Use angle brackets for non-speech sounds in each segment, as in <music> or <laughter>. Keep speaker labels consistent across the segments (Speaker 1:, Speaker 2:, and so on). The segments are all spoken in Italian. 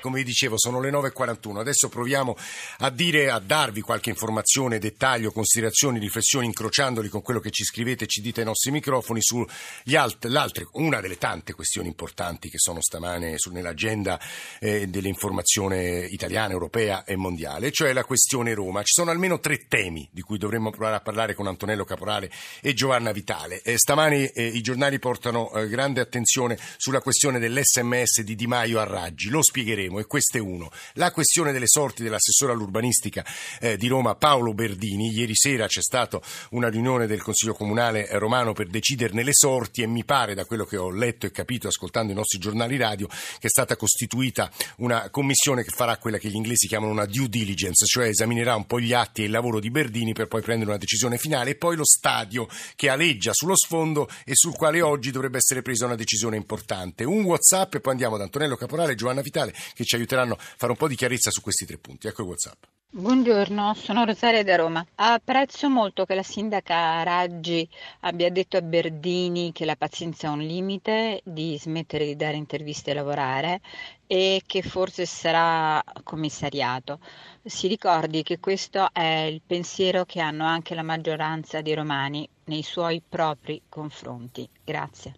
Speaker 1: Come vi dicevo, sono le 9.41. Adesso proviamo a dire, a darvi qualche informazione, dettaglio, considerazioni, riflessioni, incrociandoli con quello che ci scrivete e ci dite ai nostri microfoni sull'altra, una delle tante questioni importanti che sono stamane su, nell'agenda eh, dell'informazione italiana, europea e mondiale, cioè la questione Roma. Ci sono almeno tre temi di cui dovremmo provare a parlare con Antonello Caporale e Giovanna Vitale. Eh, stamani eh, i giornali portano eh, grande attenzione sulla questione dell'SMS di Di Maio a Raggi. Lo spiegheremo e questo è uno. La questione delle sorti dell'assessore all'urbanistica eh, di Roma Paolo Berdini. Ieri sera c'è stata una riunione del Consiglio Comunale romano per deciderne le sorti e mi pare, da quello che ho letto e capito ascoltando i nostri giornali radio, che è stata costituita una commissione che farà quella che gli inglesi chiamano una due diligence, cioè esaminerà un po' gli atti e il lavoro di Berdini per poi prendere una decisione finale e poi lo stadio che aleggia sullo sfondo e sul quale oggi dovrebbe essere presa una decisione importante. Un WhatsApp e poi andiamo da Antonello Caporale e Giovanna Vitale che ci aiuteranno a fare un po' di chiarezza su questi tre punti. Ecco il WhatsApp.
Speaker 2: Buongiorno, sono Rosaria da Roma. Apprezzo molto che la sindaca Raggi abbia detto a Berdini che la pazienza è un limite, di smettere di dare interviste e lavorare e che forse sarà commissariato. Si ricordi che questo è il pensiero che hanno anche la maggioranza dei romani nei suoi propri confronti. Grazie.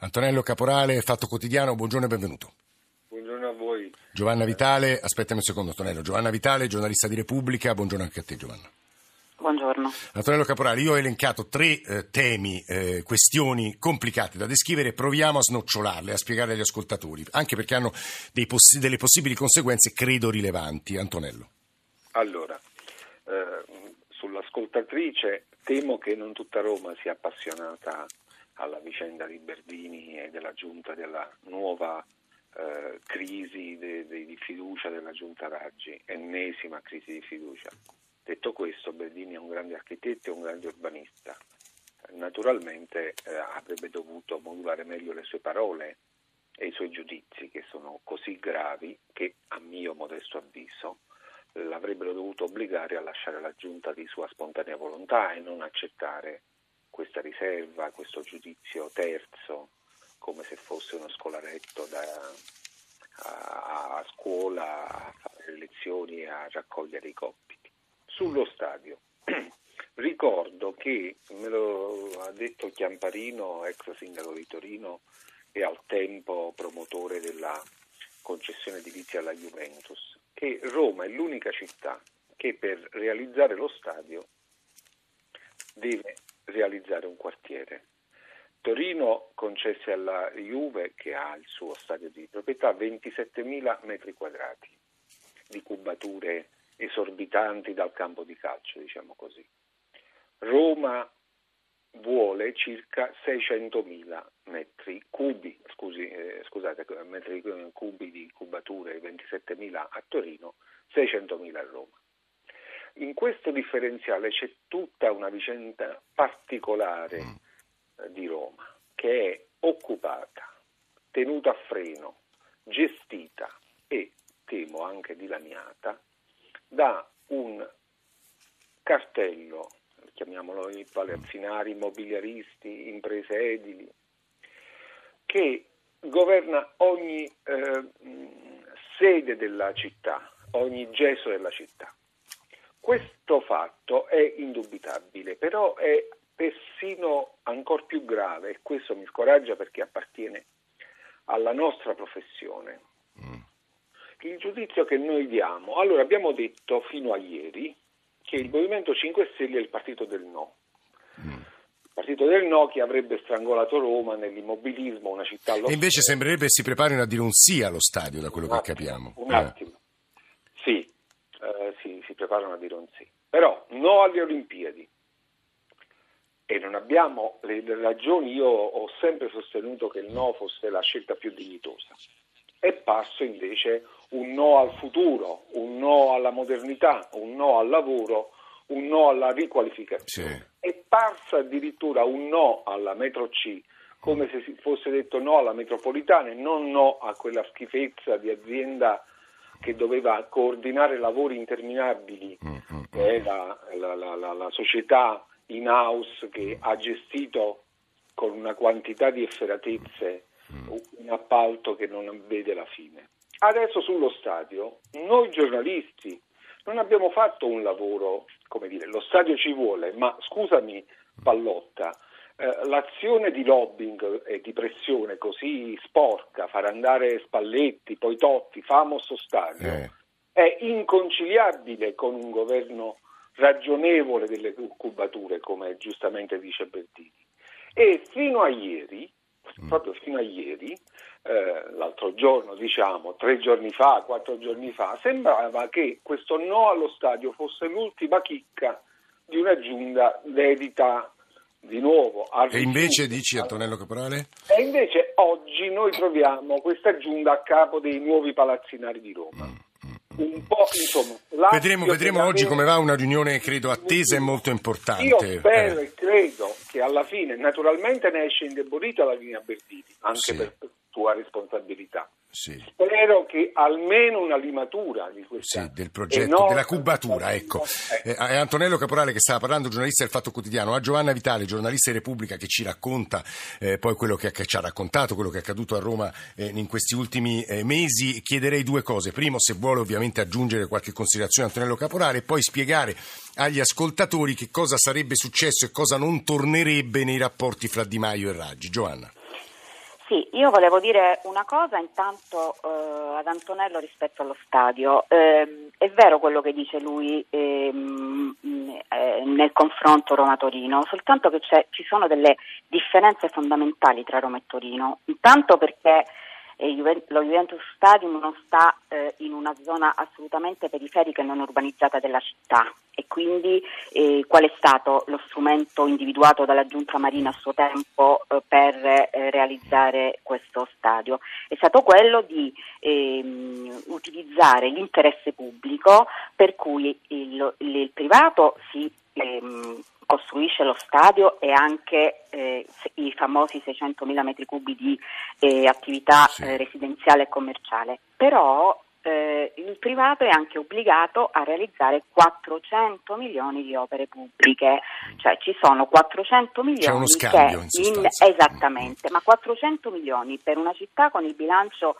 Speaker 1: Antonello Caporale, Fatto Quotidiano, buongiorno e benvenuto. Giovanna Vitale, aspettami un secondo Antonello, Giovanna Vitale, giornalista di Repubblica, buongiorno anche a te Giovanna.
Speaker 3: Buongiorno.
Speaker 1: Antonello Caporale, io ho elencato tre eh, temi, eh, questioni complicate da descrivere, proviamo a snoccionarle, a spiegare agli ascoltatori, anche perché hanno poss- delle possibili conseguenze credo rilevanti. Antonello.
Speaker 4: Allora, eh, sull'ascoltatrice temo che non tutta Roma sia appassionata alla vicenda di Berdini e della giunta della nuova eh, crisi de, de, di fiducia della giunta Raggi, ennesima crisi di fiducia. Detto questo, Berdini è un grande architetto e un grande urbanista. Naturalmente eh, avrebbe dovuto modulare meglio le sue parole e i suoi giudizi, che sono così gravi che, a mio modesto avviso, l'avrebbero dovuto obbligare a lasciare la giunta di sua spontanea volontà e non accettare questa riserva, questo giudizio terzo come se fosse uno scolaretto da, a, a, scuola a fare le lezioni a raccogliere i compiti. Sullo stadio, <clears throat> ricordo che, me lo ha detto Chiamparino, ex sindaco di Torino e al tempo promotore della concessione edilizia alla Juventus, che Roma è l'unica città che per realizzare lo stadio deve realizzare un quartiere Torino concesse alla Juve, che ha il suo stadio di proprietà, 27.000 metri quadrati di cubature esorbitanti dal campo di calcio, diciamo così. Roma vuole circa 600.000 metri cubi, scusi, eh, scusate, metri cubi di cubature, 27.000 a Torino, 600.000 a Roma. In questo differenziale c'è tutta una vicenda particolare mm di Roma, che è occupata, tenuta a freno, gestita e, temo, anche dilaniata da un cartello, chiamiamolo i palazzinari, immobiliaristi, imprese edili, che governa ogni eh, sede della città, ogni gesto della città. Questo fatto è indubitabile, però è persino ancora più grave, e questo mi scoraggia perché appartiene alla nostra professione, mm. il giudizio che noi diamo. Allora, abbiamo detto fino a ieri che il Movimento 5 Stelle è il partito del no. Mm. Il partito del no che avrebbe strangolato Roma nell'immobilismo, una città
Speaker 1: E invece sembrerebbe si preparino a dire un sì allo stadio, da quello
Speaker 4: un
Speaker 1: che
Speaker 4: attimo,
Speaker 1: capiamo.
Speaker 4: Un eh. attimo. Sì, eh, sì, si preparano a dire un sì. Però no alle Olimpiadi, e non abbiamo le, ragioni, io ho sempre sostenuto che il no fosse la scelta più dignitosa. È passo invece un no al futuro, un no alla modernità, un no al lavoro, un no alla riqualificazione. Sì. È parso addirittura un no alla metro C, come se si fosse detto no alla metropolitana e non no a quella schifezza di azienda che doveva coordinare lavori interminabili, mm, mm, che è la, la, la, la società in house che ha gestito con una quantità di efferatezze mm. un appalto che non vede la fine. Adesso sullo stadio, noi giornalisti non abbiamo fatto un lavoro, come dire, lo stadio ci vuole, ma scusami Pallotta, eh, l'azione di lobbying e di pressione così sporca, far andare Spalletti, poi Totti, famoso stadio, eh. è inconciliabile con un governo ragionevole delle cubature, come giustamente dice Bertini. E fino a ieri, mm. proprio fino a ieri, eh, l'altro giorno, diciamo, tre giorni fa, quattro giorni fa, sembrava che questo no allo stadio fosse l'ultima chicca di una giunta dedita di nuovo
Speaker 1: al E invece dici Antonello Caporale?
Speaker 4: E invece oggi noi troviamo questa giunta a capo dei nuovi palazzinari di Roma. Mm un po' insomma.
Speaker 1: Vedremo, vedremo oggi come va una riunione credo attesa e molto importante.
Speaker 4: Io spero eh. e credo che alla fine naturalmente ne esce indebolita la linea Bertini, anche sì. per tua responsabilità. Sì. Spero che almeno una limatura di questa
Speaker 1: sì, del progetto, della cubatura. Ecco. Eh, è Antonello Caporale che stava parlando, giornalista del Fatto Quotidiano, a Giovanna Vitale, giornalista di Repubblica, che ci racconta eh, poi quello che, che, ci ha raccontato, quello che è accaduto a Roma eh, in questi ultimi eh, mesi. Chiederei due cose. Primo, se vuole ovviamente aggiungere qualche considerazione a Antonello Caporale, e poi spiegare agli ascoltatori che cosa sarebbe successo e cosa non tornerebbe nei rapporti fra Di Maio e Raggi. Giovanna.
Speaker 3: Sì, io volevo dire una cosa intanto eh, ad Antonello rispetto allo stadio. Eh, è vero quello che dice lui ehm, eh, nel confronto Roma-Torino, soltanto che ci sono delle differenze fondamentali tra Roma e Torino. Intanto perché lo Juventus Stadium non sta eh, in una zona assolutamente periferica e non urbanizzata della città e quindi eh, qual è stato lo strumento individuato dalla Giunta Marina a suo tempo eh, per eh, realizzare questo stadio? È stato quello di ehm, utilizzare l'interesse pubblico per cui il, il privato si ehm, costruisce lo stadio e anche eh, i famosi 600.000 metri cubi di eh, attività sì. eh, residenziale e commerciale. Però eh, il privato è anche obbligato a realizzare 400 milioni di opere pubbliche, cioè ci sono 400 milioni C'è
Speaker 1: uno scambio, in
Speaker 3: in, esattamente, ma 400 milioni per una città con il bilancio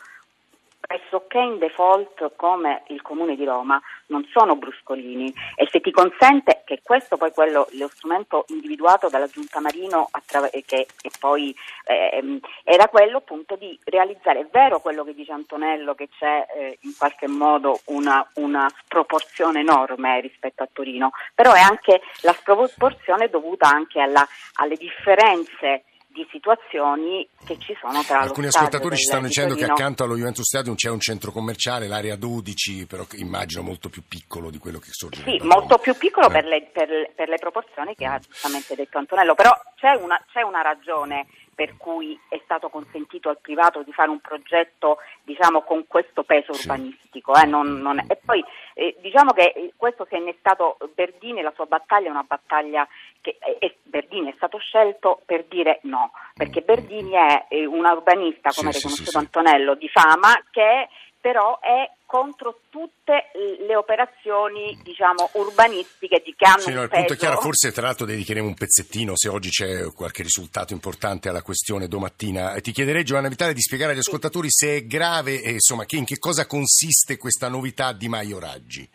Speaker 3: pressoché in default come il Comune di Roma non sono bruscolini. E se ti consente che questo poi quello, lo strumento individuato dalla Giunta Marino attraver- che, che, poi eh, era quello appunto di realizzare, è vero quello che dice Antonello che c'è eh, in qualche modo una, una, sproporzione enorme rispetto a Torino, però è anche la sproporzione dovuta anche alla, alle differenze di situazioni che ci sono tra
Speaker 1: Alcuni ascoltatori ci stanno dicendo che accanto allo Juventus Stadium c'è un centro commerciale, l'area 12, però immagino molto più piccolo di quello che sorge.
Speaker 3: Sì, molto più piccolo eh. per, le, per, per, le, proporzioni che ha giustamente detto Antonello, però c'è una, c'è una ragione per cui è stato consentito al privato di fare un progetto diciamo, con questo peso urbanistico. Eh, non, non e poi eh, diciamo che questo si è innestato Berdini, la sua battaglia è una battaglia che eh, Berdini è stato scelto per dire no, perché Berdini è un urbanista, come ha sì, riconosciuto sì, sì, Antonello, di fama, che però è contro tutte le operazioni diciamo, urbanistiche di che hanno
Speaker 1: sì, no, il punto è chiaro, forse tra l'altro dedicheremo un pezzettino se oggi c'è qualche risultato importante alla questione domattina. Ti chiederei Giovanna Vitale di spiegare agli ascoltatori se è grave e insomma che, in che cosa consiste questa novità di Maio Raggi.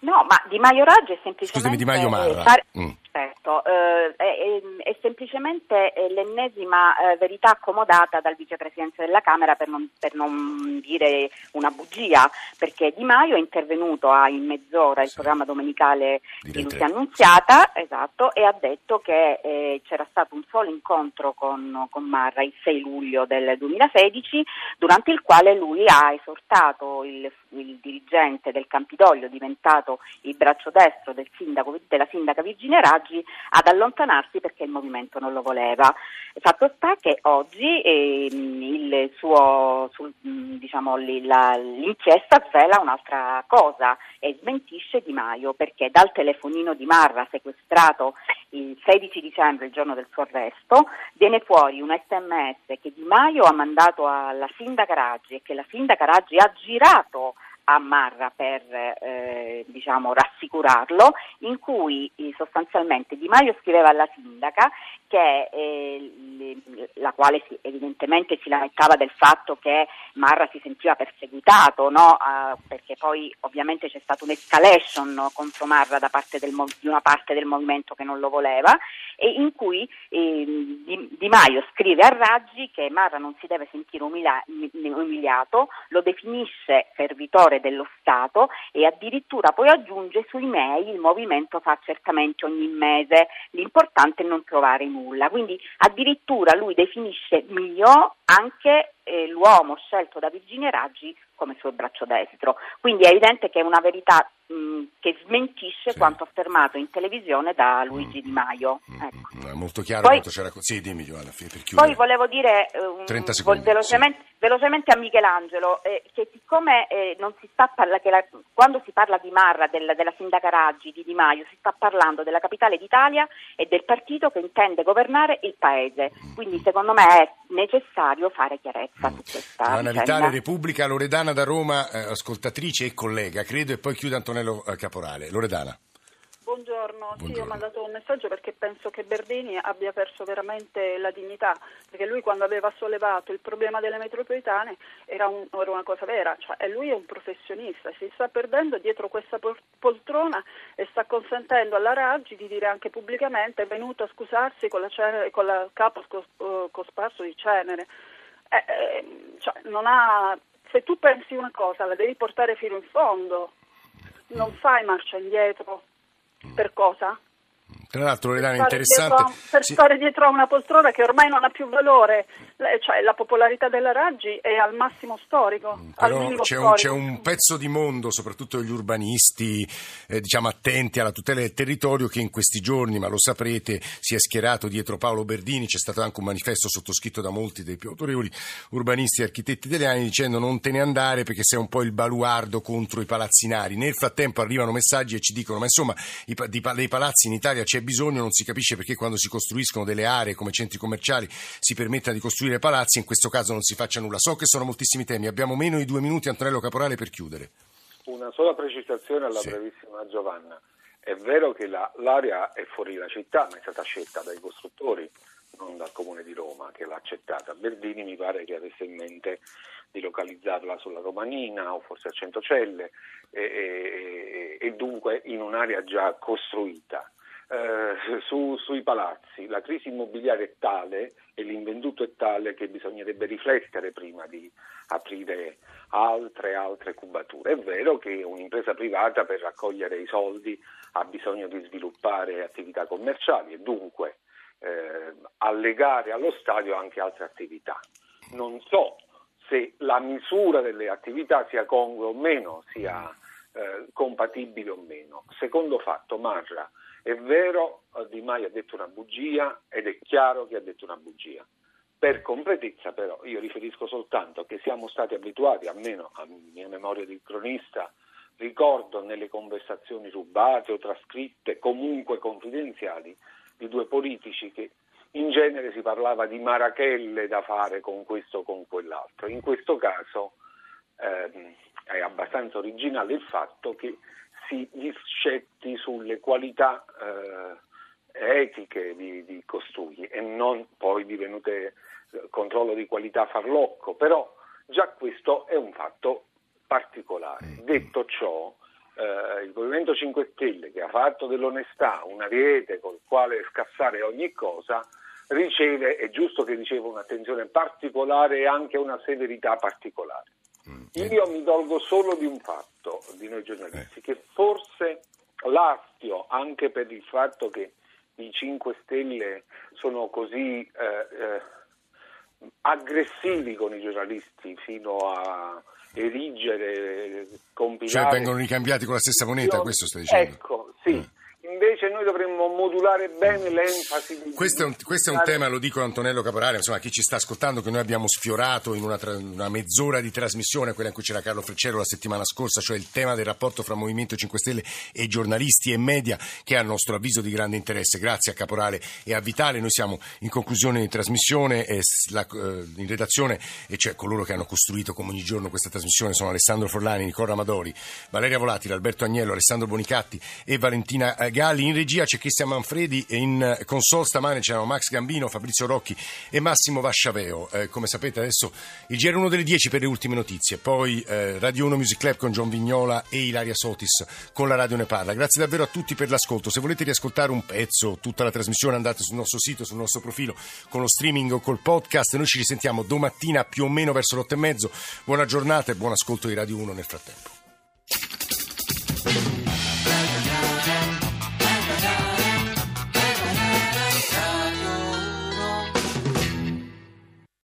Speaker 3: No, ma Di Maio Raggi è semplicemente...
Speaker 1: Scusami, Di Maio Marra. Fare... Mm effect
Speaker 3: certo, eh, è, è, semplicemente eh, l'ennesima eh, verità accomodata dal vicepresidente della Camera per non, per non, dire una bugia, perché Di Maio è intervenuto a in mezz'ora il programma domenicale di Lucia Annunziata esatto, e ha detto che eh, c'era stato un solo incontro con, con, Marra il 6 luglio del 2016, durante il quale lui ha esortato il, il dirigente del Campidoglio, diventato il braccio destro del sindaco, della sindaca Virginia Raggi ad allontanarsi perché il movimento non lo voleva. Fatto sta che oggi eh, suo, sul, diciamo, la, l'inchiesta svela un'altra cosa e smentisce Di Maio perché dal telefonino di Marra sequestrato il 16 dicembre, il giorno del suo arresto, viene fuori un sms che Di Maio ha mandato alla sindaca Raggi e che la sindaca Raggi ha girato a Marra per eh, diciamo, rassicurarlo, in cui eh, sostanzialmente Di Maio scriveva alla sindaca che eh, la quale si, evidentemente si lamentava del fatto che Marra si sentiva perseguitato, no? uh, perché poi ovviamente c'è stata un'escalation contro Marra da parte del, di una parte del movimento che non lo voleva e in cui eh, di, di, Maio scrive a Raggi che Marra non si deve sentire umila, umiliato, lo definisce servitore dello Stato e addirittura poi aggiunge sui mail il movimento fa certamente ogni mese, l'importante è non trovare nulla. Quindi addirittura lui definisce mio anche eh, l'uomo scelto da Virginia Raggi come suo braccio destro. Quindi è evidente che è una verità mh, che smentisce sì. quanto affermato in televisione da Luigi Di Maio.
Speaker 1: Mm, ecco. È molto chiaro
Speaker 3: poi,
Speaker 1: quanto c'era Sì, dimmi Giovanna, per chiudere.
Speaker 3: Poi volevo dire eh,
Speaker 1: secondi,
Speaker 3: velocemente, sì. velocemente, a Michelangelo eh, che siccome eh, non si sta parla, che la, quando si parla di Marra, del, della sindaca Raggi, di Di Maio, si sta parlando della capitale d'Italia e del partito che intende governare il paese. Mm. Quindi secondo me è necessario fare chiarezza mm. questa
Speaker 1: Giovanna. Vitale, Repubblica, Loredana da Roma, eh, ascoltatrice e collega, credo, e poi chiude Antonello eh, Caporale. Loredana.
Speaker 5: Buongiorno. Buongiorno. Sì, ho mandato un messaggio perché penso che Berdini abbia perso veramente la dignità, perché lui quando aveva sollevato il problema delle metropolitane era, un, era una cosa vera, cioè, lui è un professionista, si sta perdendo dietro questa poltrona e sta consentendo alla Raggi di dire anche pubblicamente è venuto a scusarsi con, la con il capo uh, cosparso di cenere. Eh, eh, cioè, ha, se tu pensi una cosa la devi portare fino in fondo, non fai marcia indietro per cosa?
Speaker 1: Tra l'altro, Loredana, interessante.
Speaker 5: Dietro, per sì. stare dietro a una poltrona che ormai non ha più valore, cioè la popolarità della Raggi è al massimo storico.
Speaker 1: Mm, però c'è,
Speaker 5: un,
Speaker 1: c'è, Un, pezzo di mondo, soprattutto gli urbanisti, eh, diciamo attenti alla tutela del territorio, che in questi giorni, ma lo saprete, si è schierato dietro Paolo Berdini. C'è stato anche un manifesto sottoscritto da molti dei più autorevoli urbanisti e architetti italiani dicendo non te ne andare perché sei un po' il baluardo contro i palazzinari. Nel frattempo arrivano messaggi e ci dicono: ma insomma, i, di, dei palazzi in Italia c'è bisogno, non si capisce perché quando si costruiscono delle aree come centri commerciali si permetta di costruire palazzi, in questo caso non si faccia nulla. So che sono moltissimi temi, abbiamo meno di due minuti, Antonello Caporale, per chiudere.
Speaker 4: Una sola precisazione alla sì. brevissima Giovanna. È vero che la, l'area è fuori dalla città, ma è stata scelta dai costruttori, non dal Comune di Roma che l'ha accettata. Berdini mi pare che avesse in mente di localizzarla sulla Romanina o forse a Centocelle e, e, e dunque in un'area già costruita eh, su, sui palazzi. La crisi immobiliare è tale e l'invenduto è tale che bisognerebbe riflettere prima di aprire altre altre cubature. È vero che un'impresa privata per raccogliere i soldi ha bisogno di sviluppare attività commerciali e dunque eh, allegare allo stadio anche altre attività. Non so se la misura delle attività sia congrua o meno, sia eh, compatibile o meno. Secondo fatto, Marra è vero, Di Maio ha detto una bugia ed è chiaro che ha detto una bugia. Per completezza però io riferisco soltanto che siamo stati abituati, almeno a mia memoria di cronista, ricordo nelle conversazioni rubate o trascritte, comunque confidenziali, di due politici che in genere si parlava di marachelle da fare con questo o con quell'altro. In questo caso ehm, è abbastanza originale il fatto che si discetti sulle qualità eh, etiche di, di, costui e non poi divenute eh, controllo di qualità farlocco, però già questo è un fatto particolare. Mm. Detto ciò, eh, il Movimento 5 Stelle che ha fatto dell'onestà un ariete col quale scassare ogni cosa, riceve, è giusto che riceva un'attenzione particolare e anche una severità particolare. Mm. Io mi dolgo solo di un fatto, di noi giornalisti, eh. che forse l'astio, anche per il fatto che i 5 Stelle sono così eh, eh, aggressivi con i giornalisti fino a erigere, compilare...
Speaker 1: Cioè vengono ricambiati con la stessa moneta, questo stai dicendo?
Speaker 4: Ecco, sì. Mm invece noi dovremmo modulare bene l'enfasi.
Speaker 1: Di... Questo, è un, questo è un tema, lo dico a Antonello Caporale, insomma, chi ci sta ascoltando, che noi abbiamo sfiorato in una, una, mezz'ora di trasmissione, quella in cui c'era Carlo Freccero la settimana scorsa, cioè il tema del rapporto fra Movimento 5 Stelle e giornalisti e media, che è a nostro avviso di grande interesse. Grazie a Caporale e a Vitale. Noi siamo in conclusione di trasmissione, e la, eh, in redazione, e cioè coloro che hanno costruito come ogni giorno questa trasmissione sono Alessandro Forlani, Nicola Amadori, Valeria Volatile, Alberto Agnello, Alessandro Bonicatti e Valentina Ghini. Galli, in regia c'è Cristian Manfredi e in console stamane c'erano Max Gambino, Fabrizio Rocchi e Massimo Vasciaveo. Eh, come sapete adesso il GR1 delle 10 per le ultime notizie, poi eh, Radio 1 Music Club con John Vignola e Ilaria Sotis con la Radio Ne Parla. Grazie davvero a tutti per l'ascolto. Se volete riascoltare un pezzo, tutta la trasmissione andate sul nostro sito, sul nostro profilo con lo streaming o col podcast. Noi ci risentiamo domattina più o meno verso l'otto e mezzo. Buona giornata e buon ascolto di Radio 1 nel frattempo.